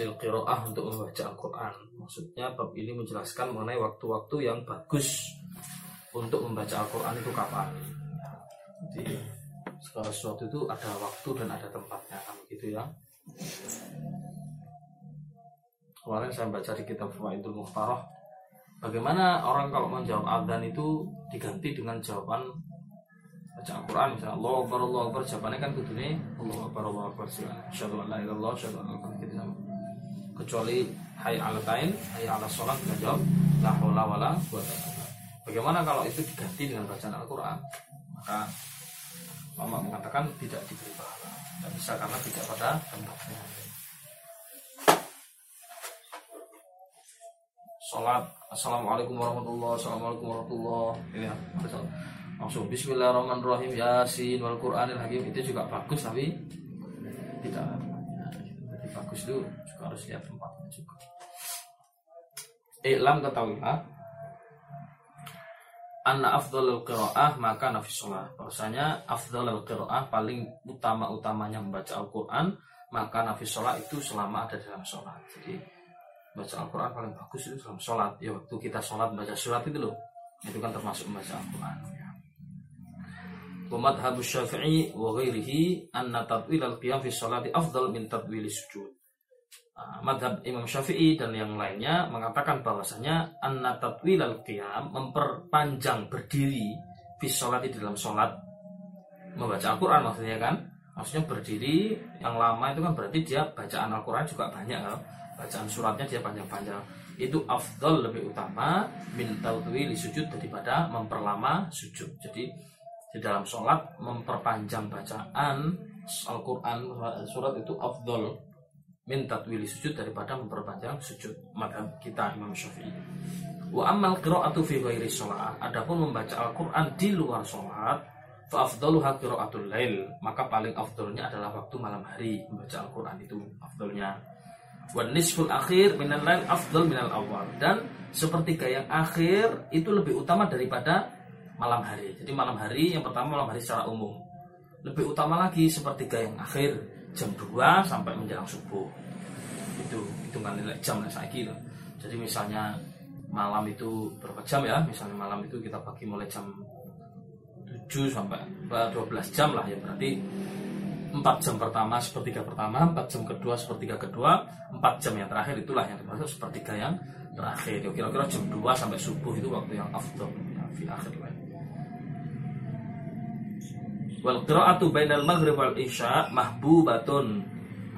lil qiraah untuk membaca Al-Qur'an. Maksudnya bab ini menjelaskan mengenai waktu-waktu yang bagus untuk membaca Al-Qur'an itu kapan. Jadi segala sesuatu itu ada waktu dan ada tempatnya kan gitu ya. Kemarin saya baca di kitab Fawaidul Mukhtarah Bagaimana orang kalau menjawab adzan itu diganti dengan jawaban baca Al-Quran misalnya Allah Akbar Allah Akbar jawabannya kan kudune Allah Akbar Allah Akbar Asyhadu an la ilaha illallah asyhadu kecuali hay ala tain hay ala sholat dengan jawab la haula wala quwata Bagaimana kalau itu diganti dengan bacaan Al-Quran? Maka Mama mengatakan tidak diberi pahala. Tidak bisa karena tidak pada tempatnya. Sholat. Assalamualaikum warahmatullahi Assalamualaikum warahmatullahi Ini ya, langsung Bismillahirrahmanirrahim. Yasin wal Quranil Hakim. Itu juga bagus tapi tidak. Jadi bagus juga harus lihat tempatnya juga. Iklam ketahuilah Anna afdhalul qiraah maka nafis sholat. Bahwasanya afdhalul qiraah paling utama-utamanya membaca Al-Quran Maka nafis sholat itu selama ada dalam sholat. Jadi baca Al-Quran paling bagus itu dalam sholat. Ya waktu kita sholat baca surat itu loh. Itu kan termasuk membaca Al-Quran ya. Wa madhabu syafi'i wa ghairihi Anna tatwil al-qiyam fi sholati afdal min tatwil sujud madhab Imam Syafi'i dan yang lainnya mengatakan bahwasanya anna tatwil al-qiyam memperpanjang berdiri fi sholati di dalam sholat. Membaca Al-Quran maksudnya kan? Maksudnya berdiri yang lama itu kan berarti dia bacaan Al-Quran juga banyak kan? Bacaan suratnya dia panjang-panjang. Itu afdol lebih utama min tatwil sujud daripada memperlama sujud. Jadi di dalam sholat memperpanjang bacaan Al-Quran surat itu afdol min tatwili sujud daripada memperpanjang sujud madhab kita Imam Syafi'i. Wa amal qira'atu fi ghairi sholat. Adapun membaca Al-Qur'an di luar sholat, fa afdaluha qira'atul lail. Maka paling afdolnya adalah waktu malam hari membaca Al-Qur'an itu afdolnya. Wa nisful akhir minal lail afdal minal awal. Dan sepertiga yang akhir itu lebih utama daripada malam hari. Jadi malam hari yang pertama malam hari secara umum. Lebih utama lagi sepertiga yang akhir jam 2 sampai menjelang subuh. Itu hitungan nilai jam lah saya kira jadi misalnya malam itu berapa jam ya? Misalnya malam itu kita bagi mulai jam 7 sampai 12 jam lah ya. Berarti 4 jam pertama sepertiga pertama 4 jam kedua sepertiga kedua 4 jam yang terakhir itulah yang dimaksud sepertiga yang terakhir. Kira-kira jam 2 sampai subuh itu waktu yang afdol ya, akhir lain wal qira'atu bainal maghrib wal isya mahbubatun.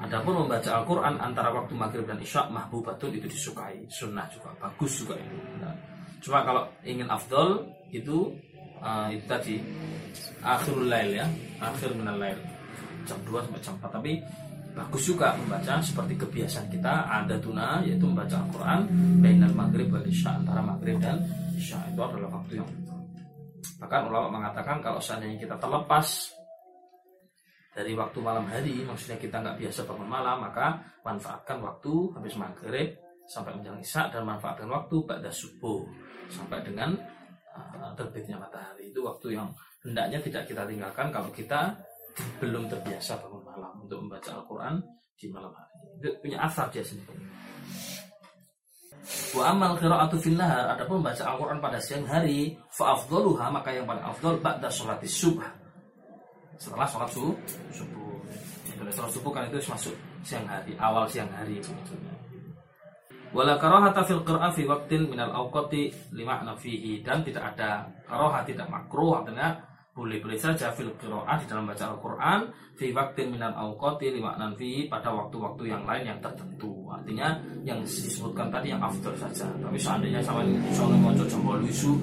Adapun membaca Al-Quran antara waktu maghrib dan isya mahbubatun itu disukai, sunnah juga bagus juga itu. Nah, cuma kalau ingin afdol itu uh, itu tadi akhirul lail ya, akhir minal lail. Jam 2 sampai jam 4 tapi bagus juga membaca seperti kebiasaan kita ada tuna yaitu membaca Al-Quran bainal maghrib wal isya antara maghrib dan isya. Itu adalah waktu yang bahkan ulama mengatakan kalau seandainya kita terlepas dari waktu malam hari maksudnya kita nggak biasa bangun malam maka manfaatkan waktu habis maghrib sampai menjelang isya dan manfaatkan waktu pada subuh sampai dengan uh, terbitnya matahari. Itu waktu yang hendaknya tidak kita tinggalkan kalau kita belum terbiasa bangun malam untuk membaca Al-Quran di malam hari. Itu punya asar dia sendiri Wa amal qira'atu fil nahar adapun membaca Al-Qur'an pada siang hari fa maka yang paling afdal ba'da sholati subuh setelah sholat subuh. Subuh setelah sholat subuh kan itu masuk siang hari awal siang hari Wala fil qira'ah fi waqtin minal awqati lima fihi dan tidak ada karoha tidak makruh artinya boleh-boleh saja fil qira'ah di dalam baca Al-Qur'an fi waqtin minal awqati fihi pada waktu-waktu yang lain yang tertentu. Artinya yang disebutkan tadi yang afdal saja. Tapi seandainya sama sono maca jam 8 isu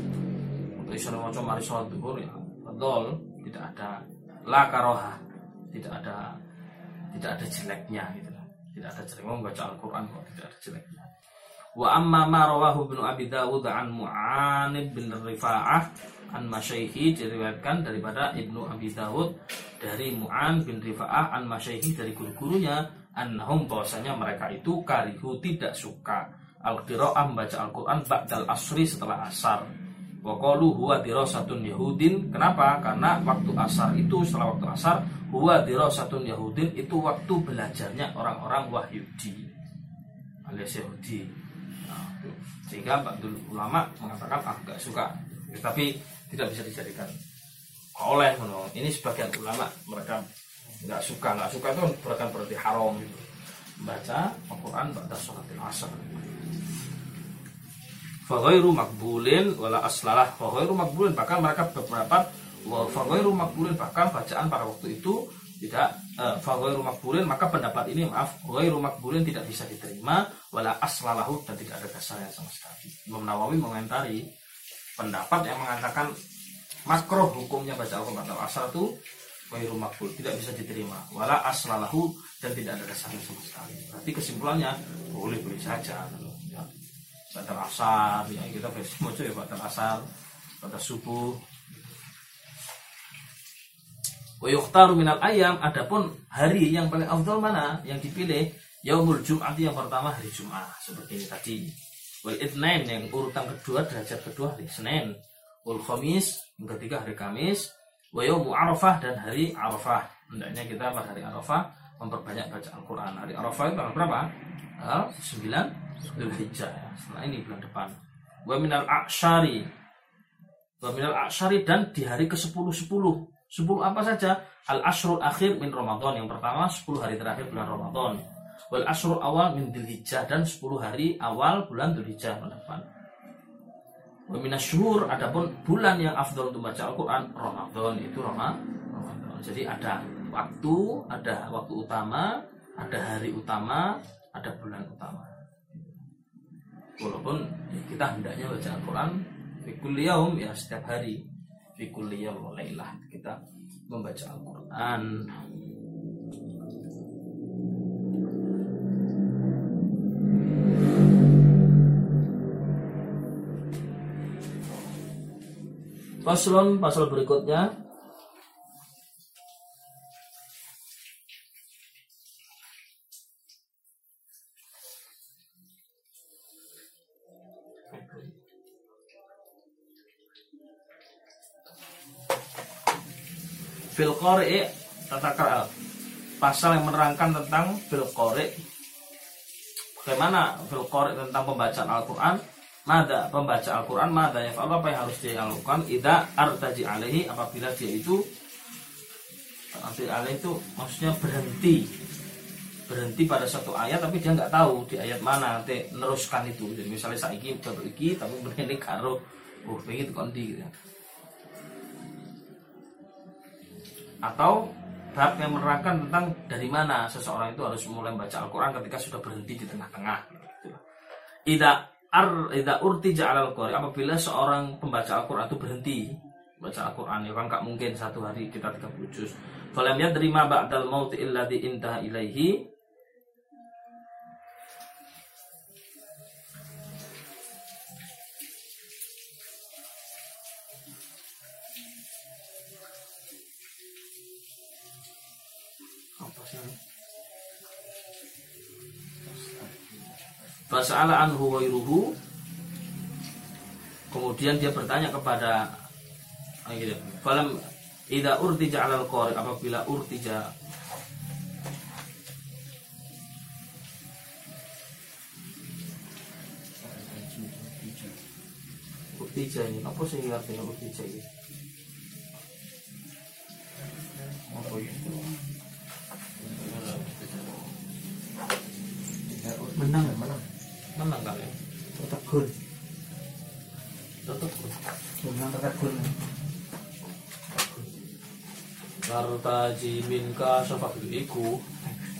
atau isu maca mari salat zuhur ya betul tidak ada la karoha tidak ada tidak ada jeleknya gitu tidak ada jeleknya membaca Al-Qur'an kok tidak ada jeleknya Wa amma ma rawahu Ibnu Abi Dawud an Mu'anib bin Rifa'ah an Masyaihi diriwayatkan daripada Ibnu Abi Dawud dari Mu'an bin Rifa'ah an Masyaihi dari guru-gurunya annahum bahwasanya mereka itu karihu tidak suka al-qiraah membaca Al-Qur'an ba'dal asri setelah asar. Wa qalu huwa dirasatun yahudin. Kenapa? Karena waktu asar itu setelah waktu asar huwa dirasatun yahudin itu waktu belajarnya orang-orang Wahyudi alias Yahudi sehingga Ba'dul ulama mengatakan ah gak suka. Tapi tidak bisa dijadikan oleh ini sebagian ulama mereka nggak suka. Nggak suka itu bukan berarti haram. Baca Al-Quran pada sholatil asar. Faghairu makbulin wala aslalah. Faghairu makbulin bahkan mereka beberapa Faghairu makbulin bahkan bacaan pada waktu itu tidak uh, makbulin maka pendapat ini maaf ghairu makbulin tidak bisa diterima wala aslalahu dan tidak ada dasarnya sama sekali. Imam Nawawi mengomentari pendapat yang mengatakan makroh hukumnya baca Al-Quran atau asal itu ghairu makbul tidak bisa diterima wala aslalahu dan tidak ada dasarnya sama sekali. Berarti kesimpulannya boleh boleh saja ya. Batal ya kita versi mojo ya batal asar pada subuh Wa yukhtaru minal ayam adapun hari yang paling afdal mana yang dipilih yaumul Jumat yang pertama hari Jumat seperti ini tadi. Wal Itsnain yang urutan kedua derajat kedua hari Senin. Wal Khamis yang ketiga hari Kamis. Wa yaumu Arafah dan hari Arafah. Hendaknya kita pada hari Arafah memperbanyak baca Al-Qur'an. Hari Arafah itu tanggal berapa? Tanggal 9 Dzulhijjah ya. Setelah ini bulan depan. Wa minal a'syari. Wa minal dan di hari ke-10 10 10 apa saja? Al ashrul akhir min Ramadan. Yang pertama 10 hari terakhir bulan Ramadan. Wal ashrul awal min Dzulhijjah dan 10 hari awal bulan Dzulhijjah depan. Wa minasyhur adapun bulan yang afdal untuk baca Al-Qur'an Ramadan itu Ramadan. Jadi ada waktu, ada waktu utama, ada hari utama, ada bulan utama. Walaupun ya, kita hendaknya baca Al-Quran Fikul ya setiap hari fi kulli lailah kita membaca Al-Qur'an Paslon pasal berikutnya. Qari tata pasal yang menerangkan tentang qari. Bagaimana qari tentang pembacaan Al-Qur'an Mada pembaca Al-Quran Mada ya apa yang harus dia lakukan? Ida artaji alaihi apabila dia itu Artaji alaihi itu maksudnya berhenti. Berhenti pada satu ayat Tapi dia nggak tahu di ayat mana Nanti meneruskan itu. Jadi misalnya saiki baru iki Tapi ini karo Oh pengen kondi gitu ya. Atau bab yang menerangkan tentang dari mana seseorang itu harus mulai membaca Al-Quran ketika sudah berhenti di tengah-tengah. Ida ar urti al qari apabila seorang pembaca Al-Quran itu berhenti baca Al-Quran ya kan gak mungkin satu hari kita 30 juz. Falam yadrima ba'dal maut illa di intaha ilaihi Fasa'ala anhu wairuhu Kemudian dia bertanya kepada ah, gitu. Falam idza urtija 'alal qari apabila urtija Urtija ini apa sih artinya urtija ini? Apa itu? menang menang menang Tegun. tetep Gunung Tegun. nartaji minka syafaat iku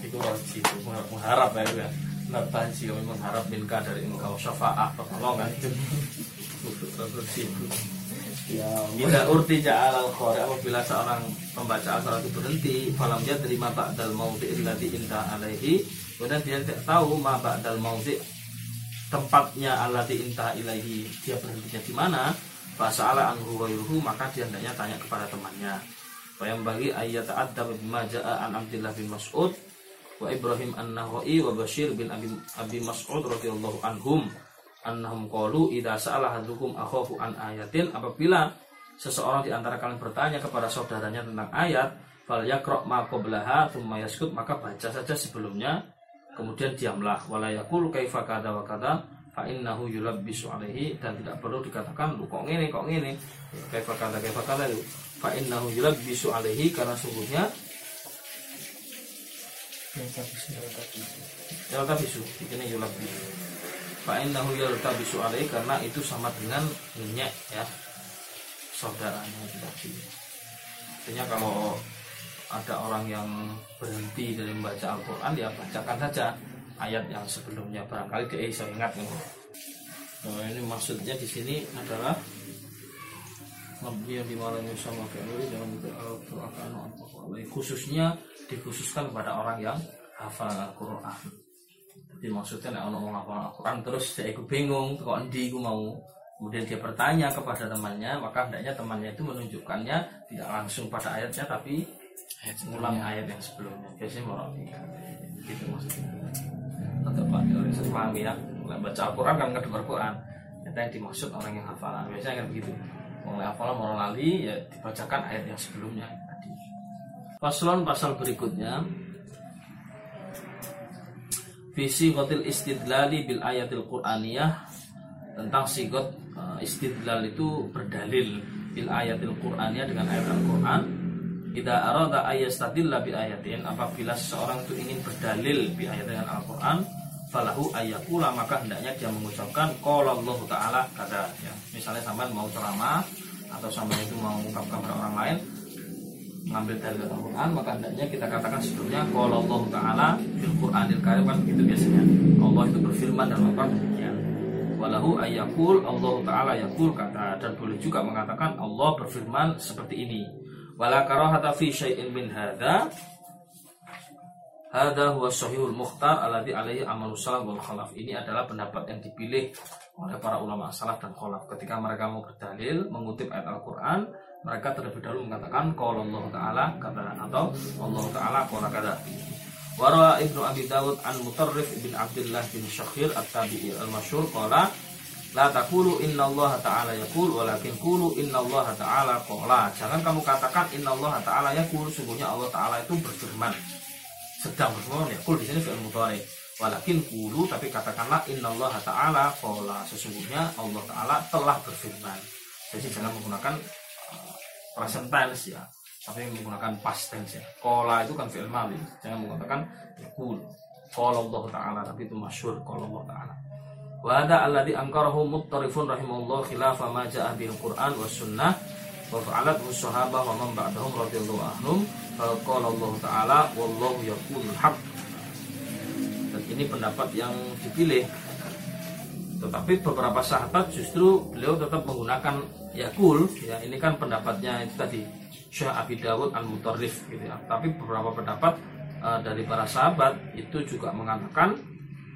iku roji itu mengharap ya ya. Nartaji kami mengharap minka dari engkau syafaat pertolongan. Itu Ya, Bila urti ja'al al apabila seorang pembaca al itu berhenti. Falam dia terima ba'dal mawdi illati inta alaihi. Kemudian dia tidak tahu ma ba'dal mawdi tempatnya alati inta ilaihi dia berhentinya di mana? Fasa'ala anhu ghairuhu maka dia hendaknya tanya kepada temannya. Yang bagi ayat ta'addab bima ja'a an Abdullah bin Mas'ud wa Ibrahim an-Nahai wa Bashir bin Abi, Abi Mas'ud radhiyallahu anhum annahum qalu idza sa'ala hadukum akhafu an ayatin apabila seseorang di antara kalian bertanya kepada saudaranya tentang ayat fal yaqra ma qablaha tsumma yaskut maka baca saja sebelumnya kemudian diamlah. Wala yaqul kaifa kada wa kada fa innahu yulabbisu alaihi dan tidak perlu dikatakan lu kok ngene kok ngene? Kaifa kada kaifa kada lu. Fa innahu yulabbisu alaihi karena sungguhnya yaltabisu ini yulabbisu. Fa innahu yaltabisu alaihi karena itu sama dengan minyak ya. Saudaranya tadi. Artinya kalau ada orang yang berhenti dari membaca Al-Quran ya bacakan saja ayat yang sebelumnya. Barangkali dia bisa ingat gitu. Nah, ini maksudnya di sini adalah Nabi yang sama Fi'luri dalam Al-Quran khususnya dikhususkan kepada orang yang hafal Al-Quran. Jadi maksudnya nek orang hafal Al-Quran terus dia ikut bingung kok endi mau? Kemudian dia bertanya kepada temannya maka hendaknya temannya itu menunjukkannya tidak langsung pada ayatnya tapi ulang ayat yang sebelumnya biasanya mau gitu maksudnya. Atau pak bisa pahami ya Kalau baca Al-Quran kan nggak Al-Quran. Itu yang dimaksud orang yang hafalan. Biasanya kan begitu. Mulai hafalan mau lali ya dibacakan ayat yang sebelumnya. Tadi paslon pasal berikutnya. Visi kotil istidlali bil ayatil Qur'aniyah. Tentang sigot uh, istidlal itu berdalil bil ayatil Qur'aniyah dengan ayat Al-Quran Ida arada ayastadilla bi ayatin apabila seseorang itu ingin berdalil bi ayat dengan Al-Qur'an falahu ayakula maka hendaknya dia mengucapkan qala Allah taala kata ya. Misalnya sampai mau ceramah atau sampai itu mau mengungkapkan kepada orang lain mengambil dalil Al-Qur'an maka hendaknya kita katakan sebelumnya qala Allah taala fil Qur'anil Karim kan begitu biasanya. Allah itu berfirman dalam Al-Qur'an demikian. Walahu ayakul Allah taala yakul kata dan boleh juga mengatakan Allah berfirman seperti ini wala karahata fi syai'in min hadza Hada huwa sahihul mukhtar alladhi alaihi amalu salaf wal khalaf. Ini adalah pendapat yang dipilih oleh para ulama salaf dan khalaf. Ketika mereka mau berdalil mengutip ayat Al-Qur'an, mereka terlebih dahulu mengatakan qala Allah taala kata atau Allah taala qala kata. Wara Ibnu Abi Dawud an Mutarrif bin Abdullah bin Syakhir at-Tabi'i al-masyhur qala La takulu inna Allah ta'ala yakul Walakin inna Allah ta'ala qala Jangan kamu katakan inna Allah ta'ala yakul Sungguhnya Allah ta'ala itu berfirman. Sedang berfirman yakul di sini fi'il mudhari. Walakin kulu tapi katakanlah inna Allah ta'ala qala Sesungguhnya Allah ta'ala telah berfirman. Jadi jangan menggunakan uh, present tense ya Tapi menggunakan past tense ya. Qala itu kan fi'il mali Jangan mengatakan yakul Qala Allah ta'ala Tapi itu masyur Qala Allah ta'ala wa hada alladhi ankarahu muttarifun rahimahullah khilafa ma ja'a bil Qur'an was sunnah wa fa'alat sahabah wa man ba'dahum radhiyallahu anhum. Qala Allah taala wallahu yaqulul haq dan ini pendapat yang dipilih. Tetapi beberapa sahabat justru beliau tetap menggunakan yakul ya ini kan pendapatnya itu tadi Syekh Abi Dawud al Mutarrif gitu ya. Tapi beberapa pendapat uh, dari para sahabat itu juga mengatakan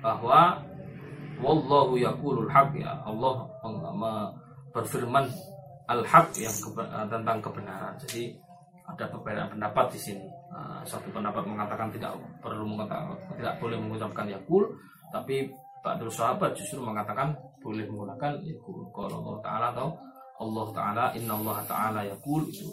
bahwa wallahu yaqulul haq ya Allah berfirman al-haq yang kebe- tentang kebenaran. Jadi ada perbedaan pendapat di sini. Satu pendapat mengatakan tidak perlu mengatakan tidak boleh mengucapkan yakul, tapi Ba'dul sahabat justru mengatakan boleh menggunakan yakul. Kalau Allah Taala atau Allah Taala, Inna Allah Taala yakul itu.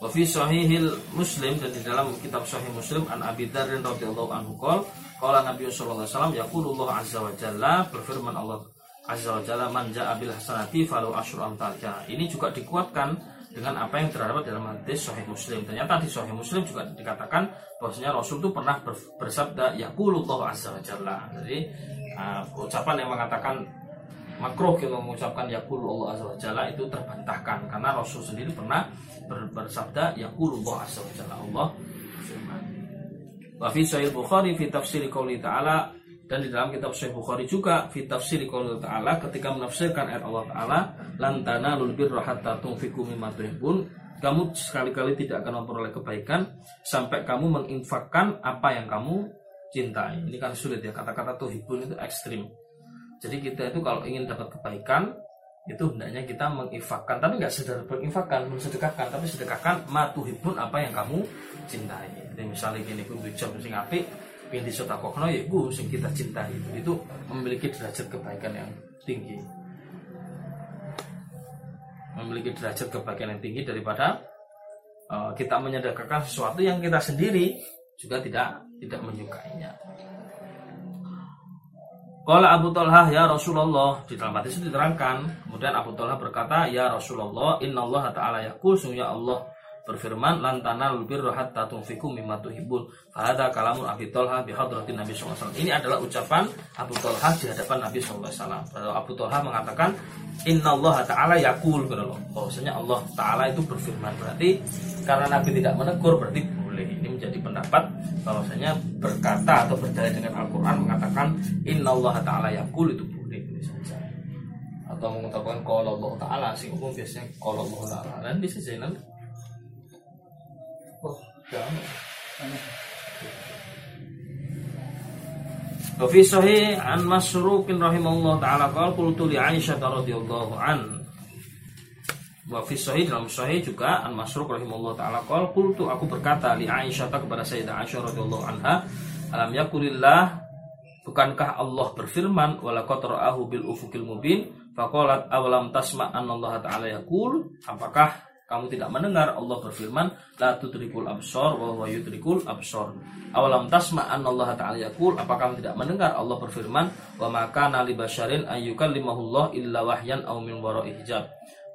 Wa sahihil Muslim dan di dalam kitab Sahih Muslim an Abi Dzar radhiyallahu anhu qol qala Nabi sallallahu alaihi wasallam yaqulullah azza wa jalla berfirman Allah azza wa jalla man ja'a bil hasanati falahu asyru amsalha. Ini juga dikuatkan dengan apa yang terdapat dalam hadis Sahih Muslim. Ternyata di Sahih Muslim juga dikatakan bahwasanya Rasul itu pernah ber- bersabda Yaqulullah azza wa jalla. Jadi uh, ucapan yang mengatakan makruh yang mengucapkan Yaqulullah azza wa jalla itu terbantahkan karena Rasul sendiri pernah ber- bersabda Yaqulullah azza wa jalla. Allah. Wa fi Sahih Bukhari fi tafsir qouli ta'ala dan di dalam kitab Sahih Bukhari juga fi tafsir qouli ta'ala ketika menafsirkan ayat Allah taala lan tanalul birra hatta mimma tuhibbun kamu sekali-kali tidak akan memperoleh kebaikan sampai kamu menginfakkan apa yang kamu cintai. Ini kan sulit ya kata-kata tuhibun itu ekstrim. Jadi kita itu kalau ingin dapat kebaikan itu hendaknya kita menginfakkan. Tapi nggak sekedar menginfakkan mensedekahkan tapi sedekahkan matuhibun apa yang kamu cintai. Jadi misalnya gini gue job sing apik pengen disotakokno ya gue sing kita cintai. Itu itu memiliki derajat kebaikan yang tinggi. Memiliki derajat kebaikan yang tinggi daripada uh, kita menyedekahkan sesuatu yang kita sendiri juga tidak tidak menyukainya Kala Abu Talha ya Rasulullah di dalam hadis itu diterangkan. Kemudian Abu Talha berkata, ya Rasulullah, Inna Allah Taala yakul sungguh Allah berfirman lantana lubir hatta tunfiku mimma tuhibbun. Fahada kalamun Abi Talha bi hadratin Nabi SAW. Ini adalah ucapan Abu Talha di hadapan Nabi SAW. Abu Talha mengatakan, Inna Allah Taala yakul. Bahwasanya Allah Taala itu berfirman. Berarti karena Nabi tidak menegur berarti Ini menjadi pendapat bahwasanya berkata atau berdalil dengan Al-Quran mengatakan Inna Allah Ta'ala yakul itu boleh boleh saja. Atau mengatakan kalau Allah Ta'ala sih umum biasanya kalau Allah Ta'ala dan bisa nanti. Oh jangan. Wafi sahih an masrukin rahimahullah ta'ala qala qultu li Aisyah radhiyallahu an Wa fi sahih dalam sahih juga an Masruq rahimahullah taala qol qultu aku berkata li Aisyah kepada Sayyidah Aisyah radhiyallahu anha alam yakulillah bukankah Allah berfirman wala qatra'ahu bil ufukil mubin faqalat awalam tasma Allah taala yaqul? Apakah kamu tidak mendengar Allah berfirman la tudrikul absar wa huwa yudrikul absar? Awalam tasma Allah taala yaqul? Apakah kamu tidak mendengar Allah berfirman wa maka nali basyarin ayyukallimahullah illa wahyan aw min wara'i hijab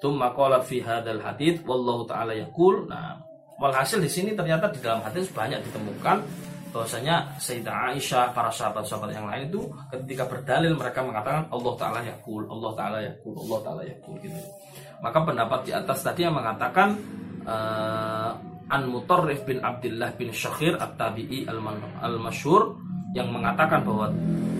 Tumma qalat fi hadzal hadits wallahu taala yaqul. Nah, walhasil di sini ternyata di dalam hadis banyak ditemukan bahwasanya Sayyidah Aisyah, para sahabat-sahabat yang lain itu ketika berdalil mereka mengatakan Allah taala yaqul, Allah taala yaqul, Allah taala yaqul gitu. Maka pendapat di atas tadi yang mengatakan uh, An Mutarrif bin Abdullah bin Syakhir At-Tabi'i al-Masyhur yang mengatakan bahwa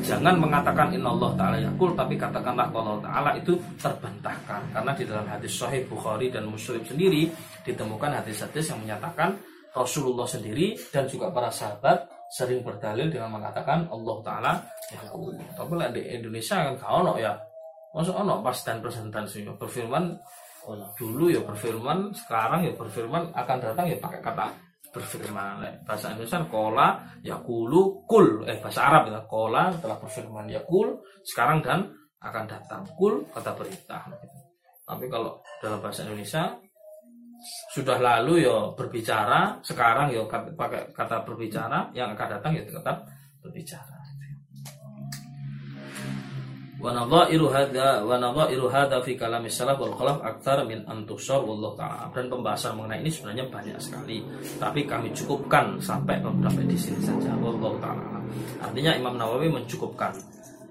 jangan mengatakan inna Allah ta'ala yakul tapi katakanlah kalau ta'ala itu terbantahkan. Karena di dalam hadis sahih Bukhari dan Muslim sendiri ditemukan hadis-hadis yang menyatakan Rasulullah sendiri dan juga para sahabat sering berdalil dengan mengatakan Allah ta'ala yakul. Tapi di Indonesia kan kau no ya. Masuk ono pas dan presentasi berfirman dulu ya berfirman sekarang ya berfirman akan datang ya pakai kata berfirman. Bahasa Indonesia kola yakulu kul. Eh bahasa Arab ya kola telah berfirman yakul sekarang dan akan datang. Kul kata berita tapi kalau dalam bahasa Indonesia sudah lalu ya berbicara sekarang ya pakai kata berbicara yang akan datang ya tetap berbicara wa nadha'iru hadza wa nadha'iru hadza fi min an taala. Dan pembahasan mengenai ini sebenarnya banyak sekali. Tapi kami cukupkan sampai beberapa di sini saja. Wallahu taala. Artinya Imam Nawawi mencukupkan.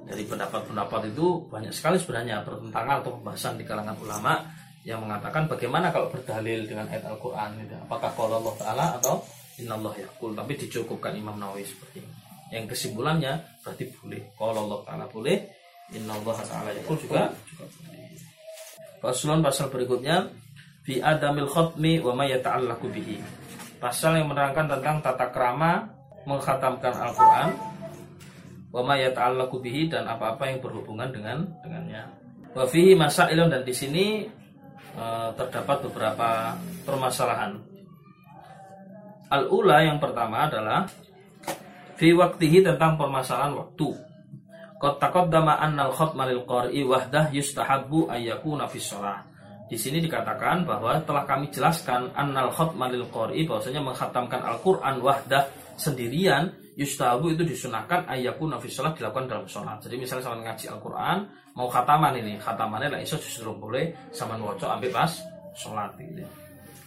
Dari pendapat-pendapat itu banyak sekali sebenarnya pertentangan atau pembahasan di kalangan ulama yang mengatakan bagaimana kalau berdalil dengan ayat Al-Qur'an gitu. apakah kalau Allah taala atau innallah yaqul. Tapi dicukupkan Imam Nawawi seperti ini. Yang kesimpulannya berarti boleh. Kalau Allah taala boleh Inna Allah Ta'ala yakul juga juga pasal berikutnya Fi adamil khutmi wa ma yata'allaku bihi. Pasal yang menerangkan tentang tata krama Mengkhatamkan Al-Quran Wa ma yata'allaku bihi Dan apa-apa yang berhubungan dengan dengannya. Wa fihi masailun dan di sini e, terdapat beberapa permasalahan. Al-ula yang pertama adalah Fi waktihi tentang permasalahan waktu Qad taqaddama annal khatma lil qari'i wahdah yustahabbu ayyakuna fi shalah. Di sini dikatakan bahwa telah kami jelaskan annal khatma lil qari'i bahwasanya mengkhatamkan Al-Qur'an wahdah sendirian yustahabu itu disunahkan ayyakuna fi shalah dilakukan dalam sholat. Jadi misalnya sama ngaji Al-Qur'an mau khataman ini, khatamannya lah iso justru boleh sama waca ambil pas sholat gitu.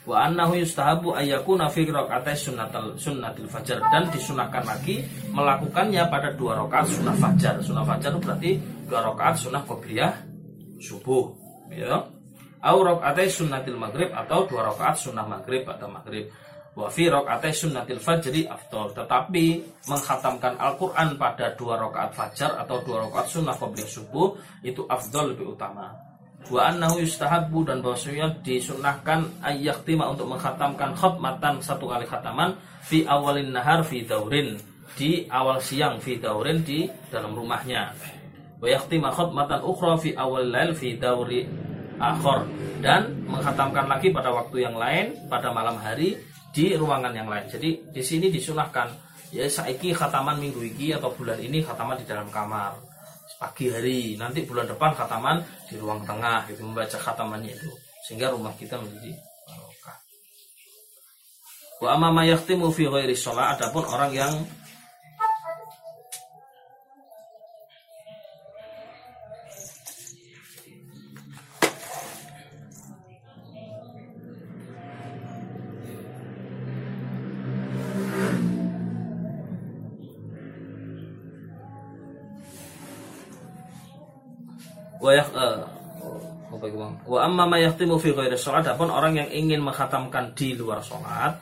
Wa annahu yustahabu ayyakuna fi rakaat sunnatul sunnatil fajar dan disunahkan lagi melakukannya pada dua rakaat sunnah fajar. Sunnah fajar itu berarti dua rakaat sunnah qobliyah subuh, ya. Au rakaat sunnatil maghrib atau dua rakaat sunnah maghrib atau maghrib. Wa fi rakaat sunnatil fajri afdol. Tetapi menghatamkan Al-Qur'an pada dua rakaat fajar atau dua rakaat sunnah qobliyah subuh itu afdol lebih utama wa annahu yustahabbu dan bahwasanya disunahkan ayyaktima untuk menghatamkan khatmatan satu kali khataman fi awalin nahar fi daurin di awal siang fi daurin di dalam rumahnya wa yaktima khatmatan ukhra fi awal lail fi dauri akhor dan menghatamkan lagi pada waktu yang lain pada malam hari di ruangan yang lain. Jadi di sini disunahkan ya saiki khataman minggu ini atau bulan ini khataman di dalam kamar pagi hari. Nanti bulan depan khataman di ruang tengah gitu membaca khatamannya itu sehingga rumah kita menjadi barokah. Wa amma ma yahtimu fi ghairi shalah adapun orang yang wa bang? Wa amma ma yahtimu fi ghairi sholat adapun orang yang ingin menghatamkan di luar sholat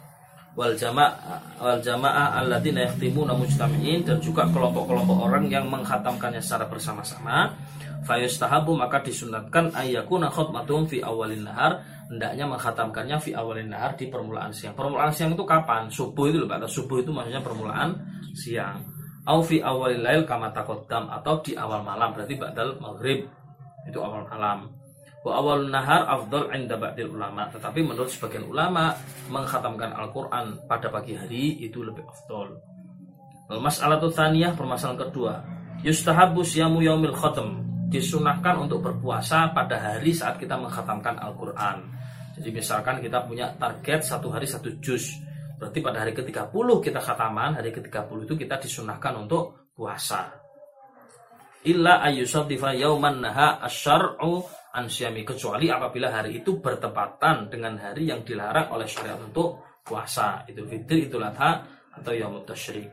wal jamaah wal jamaah alladzina yahtimuna mujtami'in dan juga kelompok-kelompok orang yang menghatamkannya secara bersama-sama fayustahabu maka disunatkan ayyakuna khutmatum fi awalin nahar hendaknya menghatamkannya fi awalin nahar di permulaan siang. Permulaan siang itu kapan? Subuh itu loh Pak. Subuh itu maksudnya permulaan siang. Au fi awalil lail kama atau di awal malam berarti ba'dal maghrib itu awal malam wa awal nahar afdal inda ba'dil ulama. Tetapi menurut sebagian ulama menghatamkan Al-Qur'an pada pagi hari itu lebih afdal. Masalah tsaniyah permasalahan kedua. Yustahabu siyamu yaumil khatam. Disunahkan untuk berpuasa pada hari saat kita menghatamkan Al-Qur'an. Jadi misalkan kita punya target satu hari satu juz. Berarti pada hari ke-30 kita khataman hari ke-30 itu kita disunahkan untuk puasa illa ayyusadifa yauman naha asyar'u ansyami kecuali apabila hari itu bertepatan dengan hari yang dilarang oleh syariat untuk puasa. Itu fitri itu ladha atau yaumut tasyrik.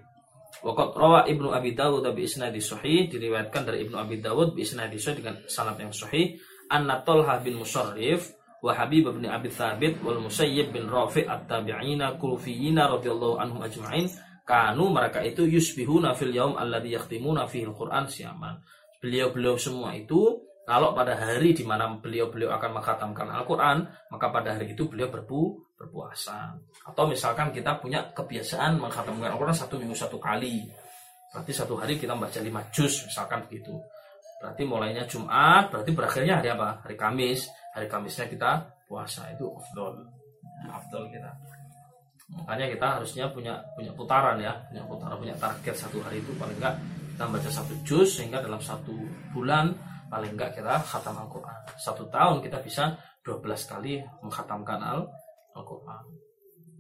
Waqat rawa Ibnu Abi Dawud bi isnadi sahih. Diriwayatkan dari Ibnu Abi Dawud bi isnadi sahih dengan sanad yang sahih. Anna Talha bin Musarrif wa Habib bin Abi Thabit wal Musayyib bin Rafi' at-tabi'ina kulufiyina radhiyallahu anhum ajma'in kanu mereka itu yusbihuna fil yaum alladhi yakhtimuna fihi al-Qur'an siaman. Beliau-beliau semua itu kalau pada hari di mana beliau-beliau akan mengkhatamkan Al-Qur'an, maka pada hari itu beliau berpu berpuasa. Atau misalkan kita punya kebiasaan mengkhatamkan Al-Qur'an satu minggu satu kali. Berarti satu hari kita membaca lima juz misalkan begitu. Berarti mulainya Jumat, berarti berakhirnya hari apa? Hari Kamis. Hari Kamisnya kita puasa itu afdol. Afdol kita. Makanya kita harusnya punya punya putaran ya, punya putaran, punya target satu hari itu paling enggak kita baca satu juz sehingga dalam satu bulan paling enggak kita khatam Al-Quran. Satu tahun kita bisa 12 kali menghatamkan Al-Quran.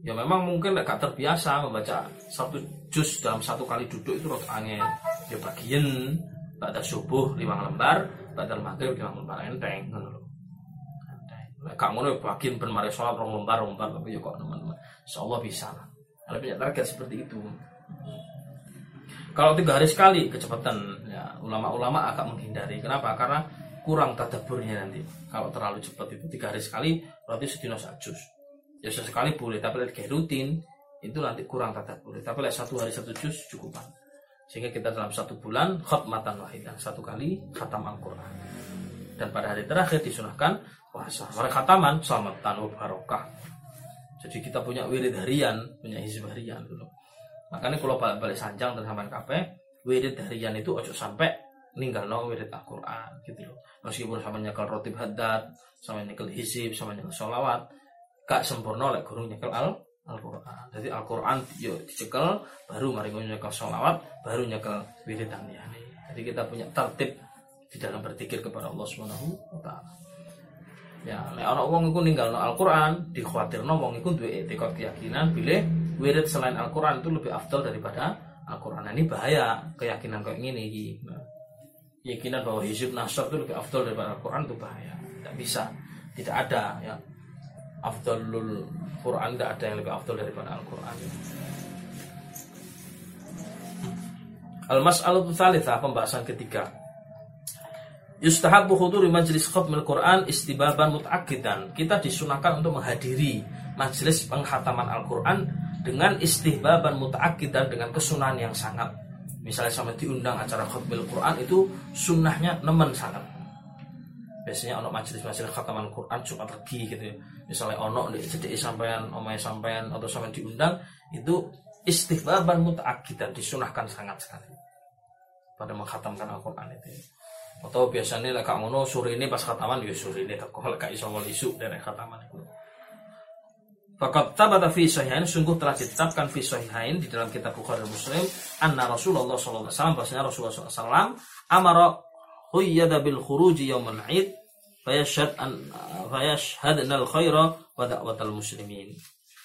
Ya memang mungkin gak terbiasa membaca satu juz dalam satu kali duduk itu rot angin. Ya bagian pada subuh lima lembar, pada maghrib lima lembar enteng kamu nih bagian bermari sholat rong lembar lembar tapi ya kok teman-teman. Insya Allah bisa ada punya target seperti itu. Kalau tiga hari sekali kecepatan. Ya ulama-ulama agak menghindari. Kenapa? Karena kurang tadaburnya nanti. Kalau terlalu cepat itu tiga hari sekali berarti sedino sajus ya sesekali boleh tapi lagi rutin itu nanti kurang tadabur. Tapi lagi satu hari satu juz cukupan. Sehingga kita dalam satu bulan khutmatan wahidah satu kali khatam Al-Quran. Dan pada hari terakhir disunahkan puasa. Mereka khataman selamatan barokah. Jadi kita punya wirid harian, punya hizb harian dulu. Makanya kalau balik-balik sanjang dan sampai kape, wirid harian itu ojo sampai ninggal no wirid Al-Quran gitu loh. Meskipun sama nyekel rotib haddad, sama nyekel hizib, sama nyekel sholawat, gak sempurna oleh guru nyekel al Al-Quran. Jadi Al-Quran yo dicekel, baru mari nyekel sholawat, baru nyekel wirid. Jadi kita punya tertib di dalam berpikir kepada Allah Subhanahu wa taala. Ya, nek ana wong iku ninggalno Al-Qur'an, dikhawatirno wong iku duwe etikot keyakinan bilih wirid selain Al-Qur'an itu lebih afdal daripada Al-Qur'an. Nah, ini bahaya keyakinan kayak gini iki. Nah, keyakinan bahwa hizib nasr itu lebih afdal daripada Al-Qur'an itu bahaya. Tidak bisa. Tidak ada ya. afdalul Quran tidak ada yang lebih afdal daripada Al-Quran Al-mas'alatu tsalitsah pembahasan ketiga Yustahabu huduri majlis khatmil Quran istibaban mut'akidan. Kita disunahkan untuk menghadiri majelis penghataman Al-Quran dengan istihbaban muta'akidan dengan kesunahan yang sangat. Misalnya sampai diundang acara khatmil Quran itu sunnahnya nemen sangat. Biasanya ono majelis-majelis khataman Quran Jumat lagi gitu ya. Misalnya ono jadi sampean omai sampean atau sampai diundang itu istihbaban muta'akidan disunahkan sangat sekali pada menghatamkan Al-Quran itu. Ya atau biasanya lek ngono sore ini pas khataman ya sore ini teko lek iso wal isu dari khataman itu Fakat tabata fi sahihain sungguh telah ditetapkan fi di dalam kitab Bukhari Muslim anna Rasulullah sallallahu alaihi wasallam bahwasanya Rasulullah sallallahu alaihi wasallam amara huyyada bil khuruji yaumal id fayashhad an fayashhadna al khaira wa da'watal muslimin.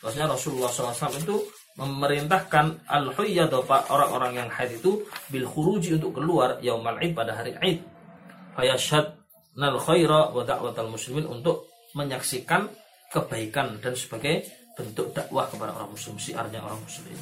Bahwasanya Rasulullah SAW itu memerintahkan al huyyad orang-orang yang haid itu bil khuruji untuk keluar yaumal id pada hari id nal khaira wa da'watal muslimin untuk menyaksikan kebaikan dan sebagai bentuk dakwah kepada orang muslim siarnya orang muslim.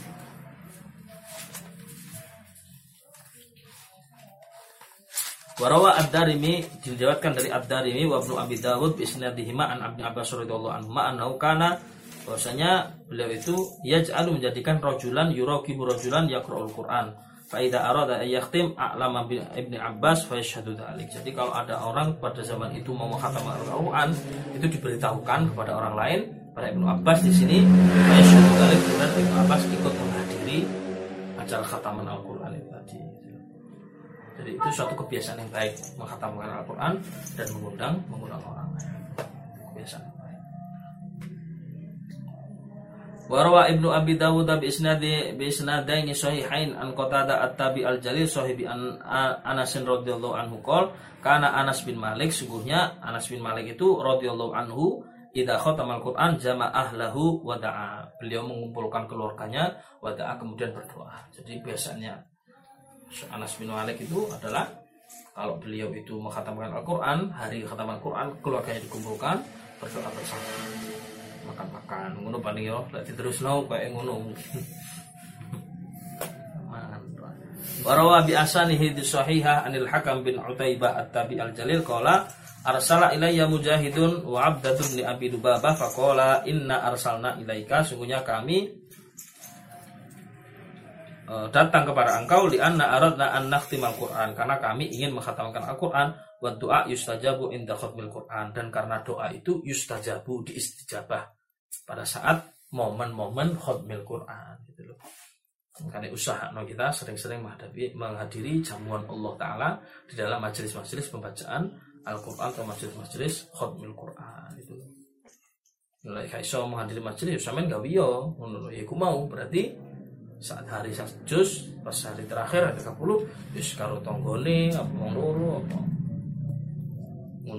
Warawa ad-Darimi dijawabkan dari ad-Darimi wa Ibnu Abi Dawud bi isnadihima an Ibnu Abbas radhiyallahu anhu annahu kana bahwasanya beliau itu yaj'alu menjadikan rajulan yuraqibu rajulan yaqra'ul Qur'an Faida arada yakhtim a'lama bin Ibnu Abbas fa yashhadu. Jadi kalau ada orang pada zaman itu mau menghatam Al-Qur'an, itu diberitahukan kepada orang lain, pada Ibnu Abbas di sini fa yashhadu dzalik dan Ibnu Abbas ikut menghadiri acara khataman Al-Qur'an itu tadi. Jadi itu suatu kebiasaan yang baik menghatamkan Al-Qur'an dan mengundang mengundang orang lain. Kebiasaan Warwa Ibnu Abi Dawud bi isnadi bi isnadaini sahihain an Qatada at-Tabi al-Jalil sahibi an Anas radhiyallahu anhu qol kana Anas bin Malik sungguhnya Anas bin Malik itu radhiyallahu anhu idza khatamal Quran jama'ah lahu wa da'a. Beliau mengumpulkan keluarganya wa da'a kemudian berdoa. Jadi biasanya Anas bin Malik itu adalah kalau beliau itu menghatamkan Al-Quran, hari khataman Quran, keluarganya dikumpulkan, berdoa bersama makan-makan. Ngono paling yo. Lek diterusno kayak ngono. Warawa bi asanihi di sahihah anil Hakam bin Utaibah at-Tabi al-Jalil qala arsala ilayya mujahidun wa abdatun li abi dubabah faqala inna arsalna ilaika. Sungguhnya kami uh, datang kepada engkau li anna aradna an nakhtimal Quran. Karena kami ingin menghatamkan Al-Qur'an wa doa yustajabu inda khatmil Quran dan karena doa itu yustajabu diistijabah pada saat momen-momen khutmil Quran gitu loh. Makanya usaha no kita sering-sering menghadapi menghadiri jamuan Allah Taala di dalam majelis-majelis pembacaan Al-Quran atau majelis-majelis khutmil Quran itu. Mulai kaiso menghadiri majelis ya sampean gak wiyo ngono ya mau berarti saat hari jus pas hari terakhir ada 30 wis karo apa wong apa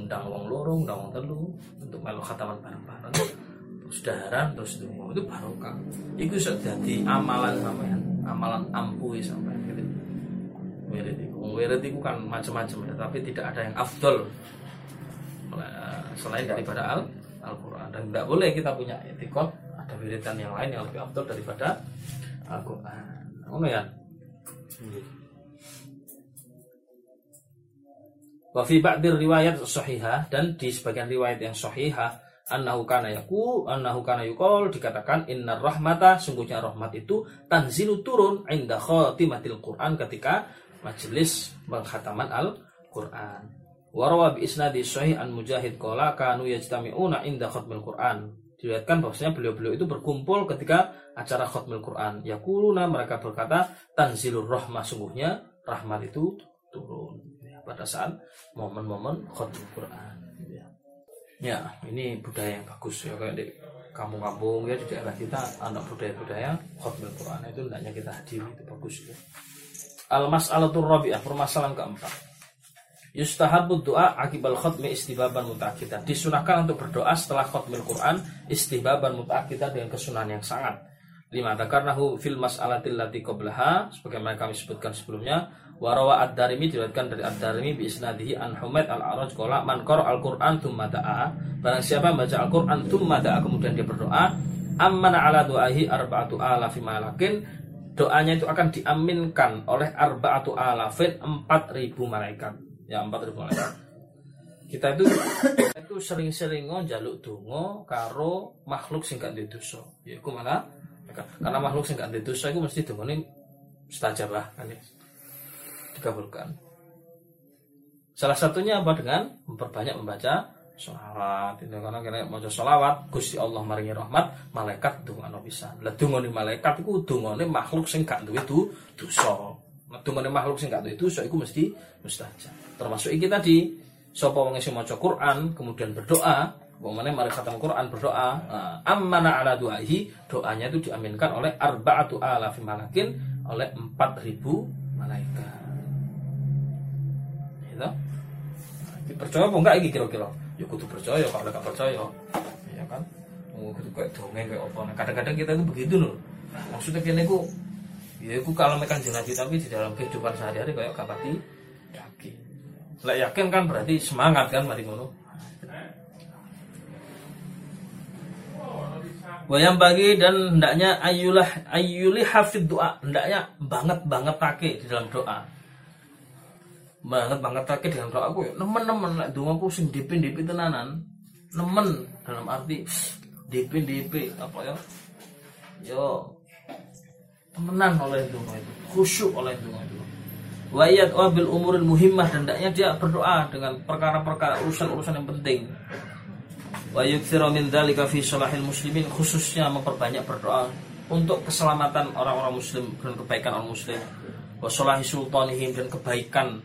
ngundang wong loro ngundang wong telu untuk melu khataman bareng-bareng. Sudaharan terus itu itu barokah. Itu sudah jadi amalan sampean amalan ampuh sampean gitu wirid itu wirid itu kan macam-macam ya tapi tidak ada yang afdol. Selain daripada al Al-Quran. Dan tidak boleh kita punya etikot ada wiridan yang lain yang lebih afdol daripada Al-Quran. Oh ya Wafi ba'dir riwayat sahihah dan di sebagian riwayat yang sahihah annahu kana yaku annahu kana yuqol dikatakan innar rahmata sungguhnya rahmat itu tanzilu turun inda khatimatil Quran ketika majelis penghataman Al-Quran. Warawa bi isnadi sahih an Mujahid qala kanu yajtami'una inda khatmil Quran. Dilihatkan bahwasanya beliau-beliau itu berkumpul ketika acara khatmil Quran. Yakuluna mereka berkata tanzilur rahmah sungguhnya rahmat itu turun pada saat momen-momen khatmil Quran. Ya, ini budaya yang bagus ya kayak di kampung-kampung ya di daerah kita anak budaya-budaya khutbah Quran itu hendaknya kita hadiri itu bagus ya. Al mas'alatul rabi'ah permasalahan keempat. Yustahabu doa akibal khutmi istibaban mutakidah. Disunahkan untuk berdoa setelah khutmil Quran istibaban mutakidah dengan kesunahan yang sangat. Lima karena fil mas'alatil lati qablaha sebagaimana kami sebutkan sebelumnya Warawa ad-darimi diriwayatkan dari ad-darimi bi isnadihi an Humaid al-Araj qala man qara al-Qur'an tsumma da'a. Barang siapa membaca Al-Qur'an tsumma da'a kemudian dia berdoa amana ala du'ahi arba'atu alafi malakin doanya itu akan diaminkan oleh arba'atu alafin 4000 malaikat. Ya 4000 malaikat. Kita itu itu sering-sering njaluk donga karo makhluk sing gak dosa. Yaiku malah karena makhluk sing gak dosa iku mesti dongane mustajabah kan ya dikabulkan. Salah satunya apa dengan memperbanyak membaca sholawat itu karena kira mau sholawat Gusti Allah maringi rahmat malaikat dungano bisa. Lah dungane malaikat itu dungane makhluk sing gak duwe itu dosa makhluk sing gak duwe dosa itu mesti mustajab. Termasuk iki tadi sapa wong sing maca Quran kemudian berdoa Bagaimana mereka khatam Quran berdoa nah, Ammana ala du'ahi Doanya itu diaminkan oleh Arba'atu alafi malakin Oleh 4000 malaikat gitu percaya apa enggak ini kira-kira? Ya kudu percaya kalau enggak percaya ya kan? Oh, kudu kayak dongeng kayak apa? Nah, kadang-kadang kita itu begitu loh. Maksudnya kini ku ya aku kalau makan jenazah tapi di dalam kehidupan sehari-hari kayak kapati yakin lah yakin kan berarti semangat kan mari ngono. Wayang bagi dan hendaknya ayulah ayuli hafid doa. Hendaknya banget banget pakai di dalam doa banget banget. Lagi dengan doa aku ya nemen-nemen. Lah doa aku sing DP DP tenanan. Nemen. Dalam arti DP DP apa ya? Yo temenan oleh doa itu. Khusyuk oleh doa itu. Wayat wabil umuril muhimmah. Dan hendaknya dia berdoa dengan perkara-perkara urusan-urusan yang penting. Wa yuktsiru min dzalika fi salahil muslimin. Khususnya memperbanyak berdoa untuk keselamatan orang-orang muslim dan kebaikan orang muslim. Wa salahi sultanihim. Dan kebaikan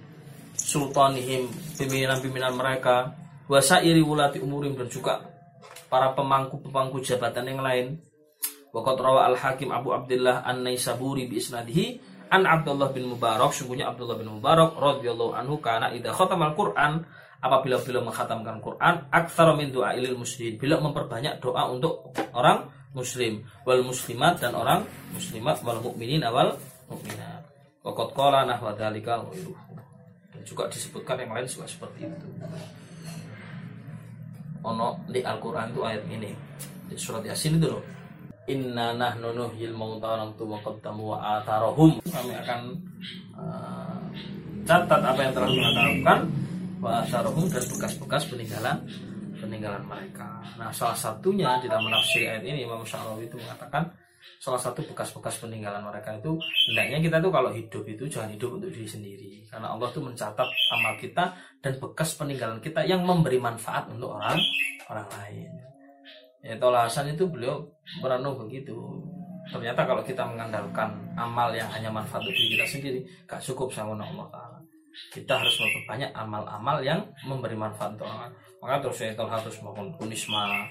sultanihim pimpinan-pimpinan mereka wasairi wulati umurim dan juga para pemangku-pemangku jabatan yang lain. Waqat rawa al-hakim Abu Abdullah an-Naisaburi bi isnadihi an Abdullah bin Mubarak sungguhnya Abdullah bin Mubarak radhiyallahu anhu karena idza khatamal Quran apabila beliau menghatamkan Quran aktsara min du'ailil muslimin beliau memperbanyak doa untuk orang muslim wal muslimat dan orang muslimat wal mukminin awal mukminat Waqat qala nahwa dzalika juga disebutkan yang lain juga seperti itu. Ono di Al-Quran itu ayat ini di surat Yasin itu loh. Inna nahnu nuhyil mauta wa naktubu qaddamu wa atharahum kami akan uh, catat apa yang telah mereka lakukan wa atharahum dan bekas-bekas peninggalan peninggalan mereka. Nah, salah satunya di dalam menafsir ayat ini Imam Syarawi itu mengatakan salah satu bekas-bekas peninggalan mereka itu hendaknya kita tuh kalau hidup itu jangan hidup untuk diri sendiri. Karena Allah tuh mencatat amal kita dan bekas peninggalan kita yang memberi manfaat untuk orang orang lain. Ya alasan itu beliau merenung begitu. Ternyata kalau kita mengandalkan amal yang hanya manfaat untuk diri kita sendiri gak cukup sama Allah Taala. Kita harus memperbanyak amal-amal yang memberi manfaat untuk orang maka terus saya harus membangun kunisma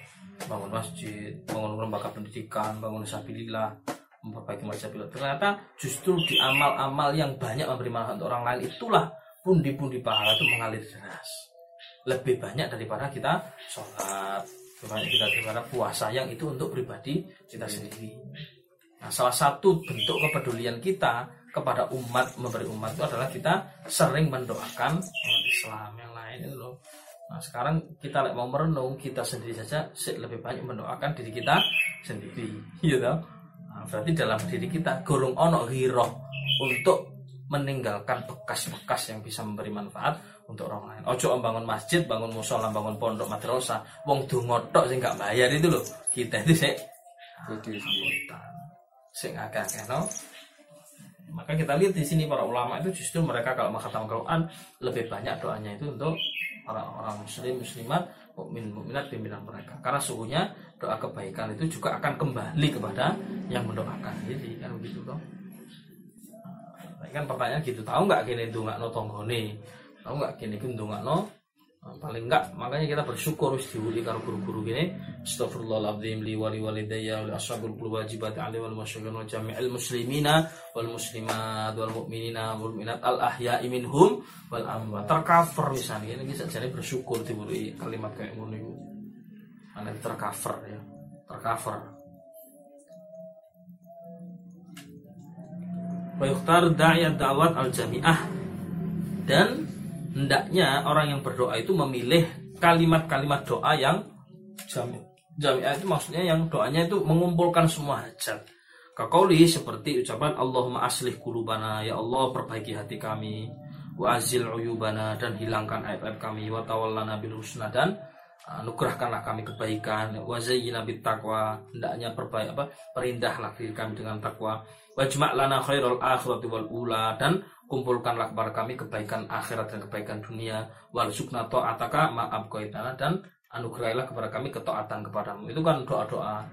bangun masjid, bangun lembaga pendidikan, bangun sabilillah, memperbaiki masyarakat. Ternyata justru di amal-amal yang banyak memberi manfaat untuk orang lain itulah pundi-pundi pahala itu mengalir deras. Lebih banyak daripada kita sholat, banyak kita daripada puasa yang itu untuk pribadi kita sendiri. Nah, salah satu bentuk kepedulian kita kepada umat memberi umat itu adalah kita sering mendoakan umat Islam yang lain itu loh Nah, sekarang kita mau merenung kita sendiri saja lebih banyak mendoakan diri kita sendiri, gitu. Nah, berarti dalam diri kita gorong ono hiroh untuk meninggalkan bekas-bekas yang bisa memberi manfaat untuk orang lain. Ojo bangun masjid, bangun musola, bangun pondok madrasah, wong dungotok sih nggak bayar itu loh. Kita itu sih jadi sing agak no? Maka kita lihat di sini para ulama itu justru mereka kalau mengatakan Quran lebih banyak doanya itu untuk orang-orang muslim muslimat mukmin mukminat pimpinan mereka. Karena sungguhnya doa kebaikan itu juga akan kembali kepada yang mendoakan. Jadi kan begitu toh. Nah, kan pertanyaan gitu tahu nggak kini itu nggak no tahu nggak kini itu nggak no Nah, paling enggak makanya kita bersyukur diuli karo guru-guru gini. Astagfirullahaladzim li wali walidayya wa ashabul wajibat ali wal masyayikh wa jami'il muslimina wal muslimat wal mu'minina wal mu'minat al ahya'i minhum wal amwat. Tercover misalnya ini bisa jadi bersyukur diuli kalimat kayak ngono iku ana tercover ya. Tercover. Wa yukhtar da'iyat da'wat al-jami'ah dan hendaknya orang yang berdoa itu memilih kalimat-kalimat doa yang jami jami'ah itu maksudnya yang doanya itu mengumpulkan semua hajat. Kakauli seperti ucapan Allahumma aslih kulubana ya Allah perbaiki hati kami wa azil uyubana dan hilangkan aib-aib kami wa tawallana bil husna dan anugerahkanlah kami kebaikan wa zayyina bit taqwa. Hendaknya perbaik apa perindahlah diri kami dengan takwa wajma' lana khairul akhirati wal ula dan kumpulkanlah kepada kami kebaikan akhirat dan kebaikan dunia warzuqna ta'ataka ma'ab dan anugerahilah kepada kami ketaatan kepadamu itu kan doa-doa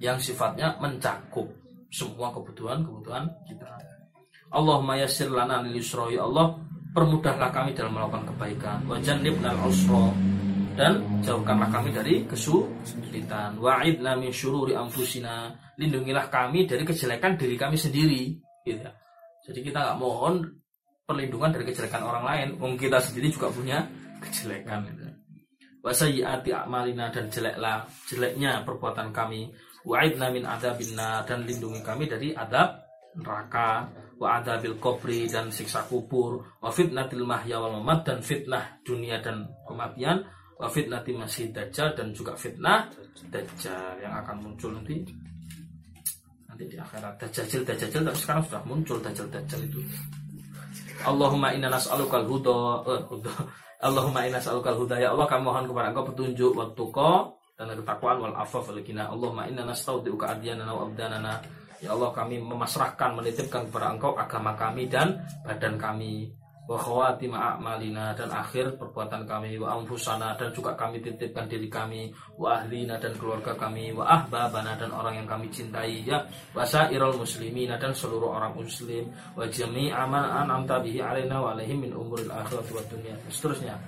yang sifatnya mencakup semua kebutuhan-kebutuhan kita. Allahumma yassir lana lil ya Allah, permudahlah kami dalam melakukan kebaikan. Wa jannibnal usra dan jauhkanlah kami dari kesulitan. Wa'idna min syururi anfusina, lindungilah kami dari kejelekan diri kami sendiri, gitu. Jadi kita nggak mohon perlindungan dari kejelekan orang lain, wong kita sendiri juga punya kejelekan gitu. Wasayyiati a'malina dan jeleklah jeleknya perbuatan kami. Wa'idna min adabinna dan lindungi kami dari adab neraka. Wa adabil kubri dan siksa kubur. Wa fitnatil mahya wal mamat dan fitnah dunia dan kematian. Wa fitnati masih dajjal dan juga fitnah dajjal yang akan muncul nanti nanti di akhirat. Dajjal dajjal tapi sekarang sudah muncul dajjal dajjal itu. Allahumma inna nas'alukal huda uh, Allahumma inna nas'alukal huda. Ya Allah kami mohon kepada Engkau petunjuk waktu kau dan ketakwaan wal afaf wal kina Allahumma inna nastaudiuka adyanana wa abdanana. Ya Allah kami memasrahkan menitipkan kepada engkau agama kami dan badan kami wa khawati a'malina dan akhir perbuatan kami wa anfusana dan juga kami titipkan diri kami wa ahlina dan keluarga kami wa ahbabana dan orang yang kami cintai ya wa sairul muslimina dan seluruh orang muslim wa jami'a man an'amta bihi alaina wa alaihim min umuril akhirati wa dunya seterusnya.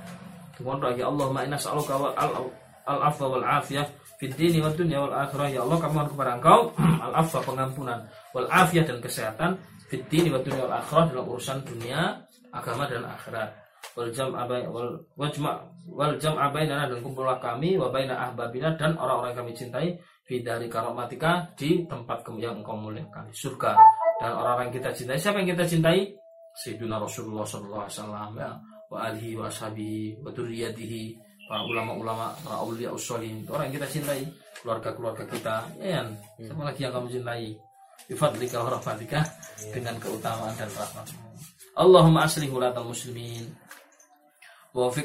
Kemudian lagi Allahumma inna sa'aluka al afwa wal afiyah fid dini wad dunya wal akhirah. Ya Allah kami mohon kepada Engkau al afwa pengampunan wal afiyah dan kesehatan fid dini wad dunya dalam urusan dunia agama dan akhirat. Wal jam abai wal wajma wal jam abainana dan kumpullah kami wa baina ahbabina dan orang-orang kami cintai fi dari karomatika di tempat yang engkau muliakan. Surga. Dan orang-orang kita cintai siapa yang kita cintai? Sayyidina Rasulullah sallallahu alaihi wasallam ya. Wa alihi wa ashabihi wa dzurriyyatihi para ulama-ulama, para aulia usolin, orang yang kita cintai, keluarga-keluarga kita, ya kan? Siapa lagi yang kamu cintai? Bifadlika wa rahmatika dengan keutamaan dan rahmatmu. Allahumma aslih ulatal muslimin. Fi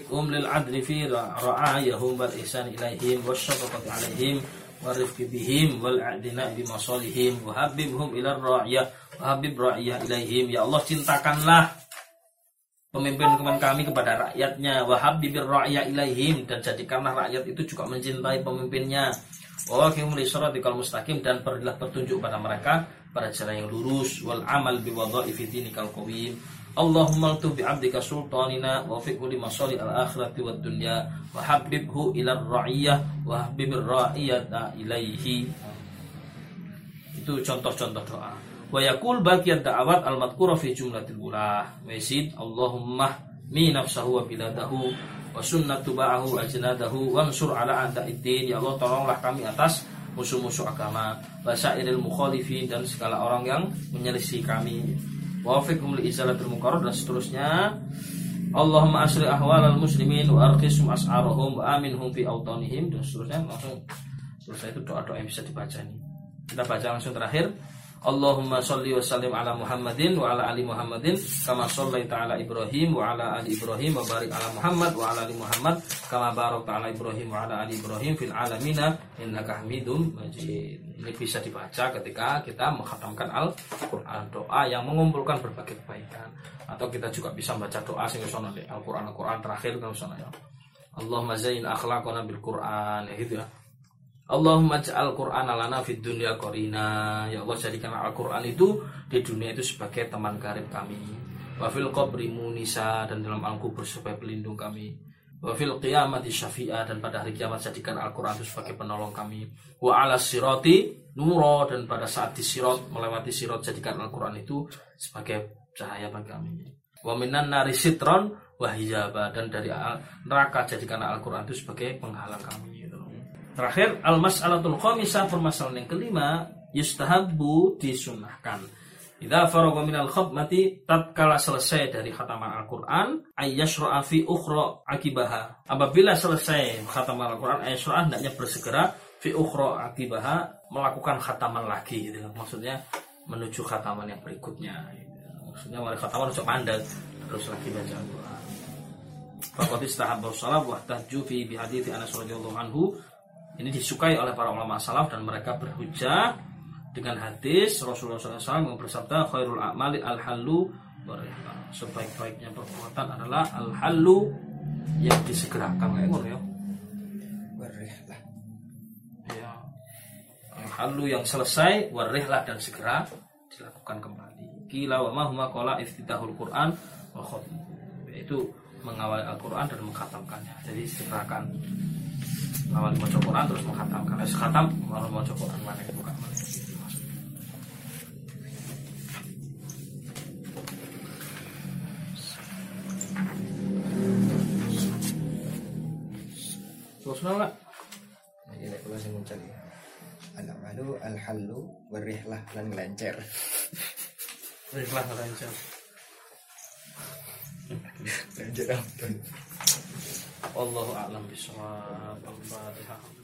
ihsan ilaihim wasyafaqati alaihim warifqi bihim wal a'dina bi masalihim wa habibhum ila ra'iyah wa habib ra'iyah ilaihim. Ya Allah cintakanlah pemimpin-pemimpin kami kepada rakyatnya. Wahab bibir ra'ya ilaihim. Dan jadikanlah rakyat itu juga mencintai pemimpinnya. Wa waqihum li siratikal mustaqim. Dan berilah petunjuk pada mereka pada jalan yang lurus. Wal amal bi wadha'ifi dinikal qawim Allahumma tu bi 'abdika sultanina wa fi kulli masali al akhirati wad dunya wa habibhu ila ra'iyah wa habibir ra'iyata ilaihi. Itu contoh-contoh doa. Wa yakul bagian da'awat al madkura fi jumlatil ulah wa yasid Allahumma mi nafsahu wa biladahu wa sunnatu ba'ahu ajnadahu ansur ala a'da'iddin ya Allah tolonglah kami atas musuh-musuh agama wa sa'iril mukhalifin dan segala orang yang menyelisih kami wa fikum li izalatul munkar dan seterusnya. Allahumma asri ahwalal muslimin wa arqisum as'arahum wa aminhum fi awtanihim dan seterusnya. Langsung selesai itu doa-doa yang bisa dibaca ini. Kita baca langsung terakhir Allahumma salli wa sallim ala Muhammadin wa ala ali Muhammadin kama sallaita ala Ibrahim wa ala ali Ibrahim wa barik ala Muhammad wa ala ali Muhammad kama barakta ala Ibrahim wa ala ali Ibrahim fil alamina innaka Hamidum Majid. Ini bisa dibaca ketika kita menghatamkan Al-Qur'an, doa yang mengumpulkan berbagai kebaikan. Atau kita juga bisa baca doa sing Al-Qur'an Al-Qur'an terakhir kan. Allahumma zain akhlaqana bil Qur'an ya gitu ya. Allahumma ja'al Qur'an lana fid dunya qarina. Ya Allah jadikan Al-Qur'an itu di dunia itu sebagai teman karib kami. Wa fil qabri munisa dan dalam al-kubur sebagai pelindung kami. Wa fil qiyamati syafi'a dan pada hari kiamat jadikan Al-Qur'an itu sebagai penolong kami. Wa ala sirati nuro dan pada saat di sirat melewati sirat jadikan Al-Qur'an itu sebagai cahaya bagi kami. Wa minan nari sitron wa hijaba dan dari neraka jadikan Al-Qur'an itu sebagai penghalang kami. Terakhir al mas'alatul khamisah permasalahan yang kelima yustahabu disunahkan Idza faragha minal khatmati tatkala selesai dari khataman Al-Qur'an ayyashra'a fi ukhra akibaha. Apabila selesai khataman Al-Qur'an ayyashra'a hendaknya bersegera fi ukhra akibaha melakukan khataman lagi gitu. Maksudnya menuju khataman yang berikutnya gitu. Maksudnya wali khataman untuk mandek terus lagi baca Al-Qur'an. Faqad istahabba salaf wa tahju fi bi hadithi Anas radhiyallahu anhu. Ini disukai oleh para ulama salaf dan mereka berhujjah dengan hadis Rasulullah SAW yang bersabda khairul a'mali al halu sebaik-baiknya perbuatan adalah al halu yang disegerakan kayak ngono ya. Warihlah. Ya. Al halu yang selesai warihlah dan segera dilakukan kembali. Kila wa ma huma qala iftitahul Quran wa khatmuhu. Yaitu mengawali Al-Quran dan mengkhatamkannya. Jadi segerakan mengawali baca Quran terus mengkhatamkan. Harus khatam baru baca Quran mana bukan mana. Gitu maksudnya. Terus nggak? Jadi nek kula sing mencari. Al amalu al halu warihlah lan ngelencer. Baiklah lancar. Ngelencer apa? Wallahu a'lam bishawab. Al-Fatihah.